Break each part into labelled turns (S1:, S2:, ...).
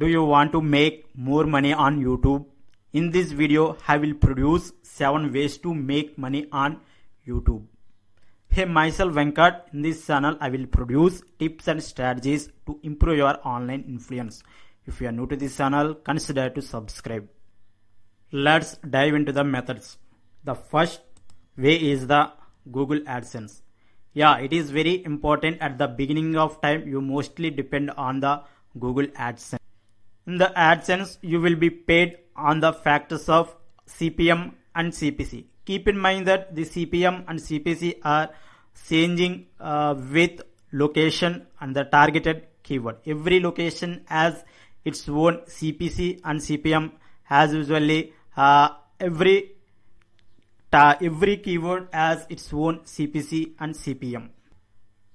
S1: Do you want to make more money on YouTube? In this video, I will produce 7 ways to make money on YouTube. Hey, myself Venkat. In this channel, I will produce tips and strategies to improve your online influence. If you are new to this channel, consider to subscribe. Let's dive into the methods. The first way is the Google AdSense. Yeah, it is very important at the beginning of time. You mostly depend on the Google AdSense. In the AdSense, you will be paid on the factors of CPM and CPC. Keep in mind that the CPM and CPC are changing uh, with location and the targeted keyword. Every location has its own CPC and CPM as usually uh, every ta- every keyword has its own CPC and CPM.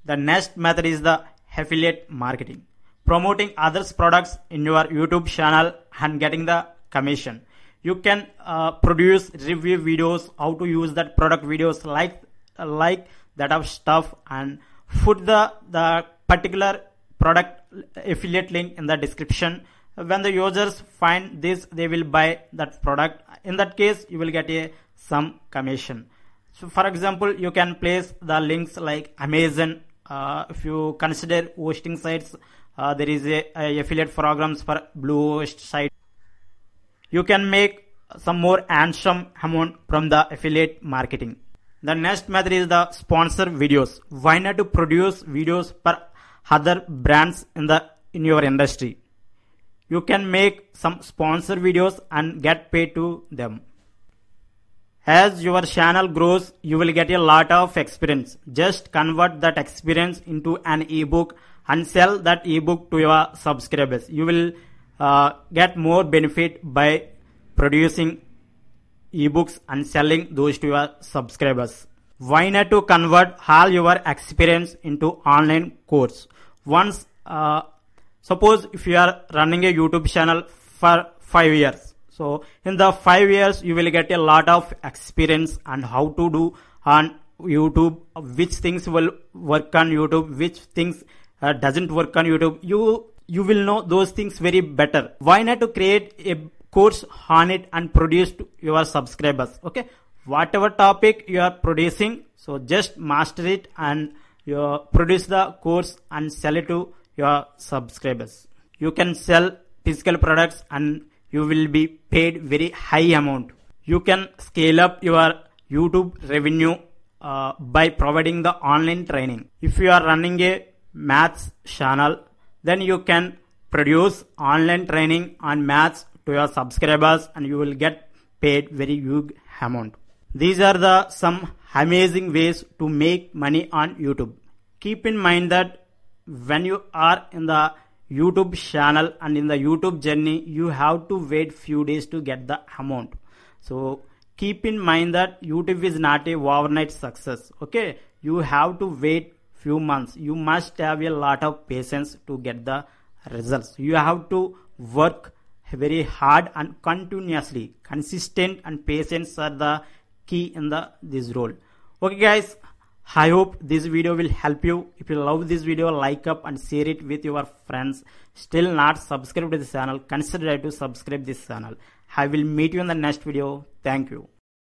S1: The next method is the affiliate marketing promoting others products in your youtube channel and getting the commission. You can uh, produce review videos how to use that product videos like uh, like that of stuff and put the the particular product affiliate link in the description. When the users find this they will buy that product. In that case you will get a some commission. So for example you can place the links like amazon uh, if you consider hosting sites uh, there is a, a, affiliate programs for bluehost site. You can make some more handsome amount from the affiliate marketing. The next method is the sponsor videos. Why not to produce videos for other brands in the in your industry? You can make some sponsor videos and get paid to them as your channel grows you will get a lot of experience just convert that experience into an ebook and sell that ebook to your subscribers. You will uh, get more benefit by producing ebooks and selling those to your subscribers. Why not to convert all your experience into online course? Once, uh, suppose if you are running a YouTube channel for five years, so in the five years you will get a lot of experience and how to do on YouTube, which things will work on YouTube, which things uh, doesn't work on YouTube, you you will know those things very better. Why not to create a course on it and produce to your subscribers? Okay, whatever topic you are producing, so just master it and you produce the course and sell it to your subscribers. You can sell physical products and you will be paid very high amount. You can scale up your YouTube revenue uh, by providing the online training. If you are running a maths channel then you can produce online training on maths to your subscribers and you will get paid very huge amount these are the some amazing ways to make money on youtube keep in mind that when you are in the youtube channel and in the youtube journey you have to wait few days to get the amount. So keep in mind that youtube is not a overnight success okay? You have to wait few months. You must have a lot of patience to get the results. You have to work very hard and continuously. Consistent and patience are the key in the this role. Okay guys i hope this video will help you. If you love this video like up and share it with your friends. Still not subscribed to this channel consider to subscribe this channel. I will meet you in the next video. Thank you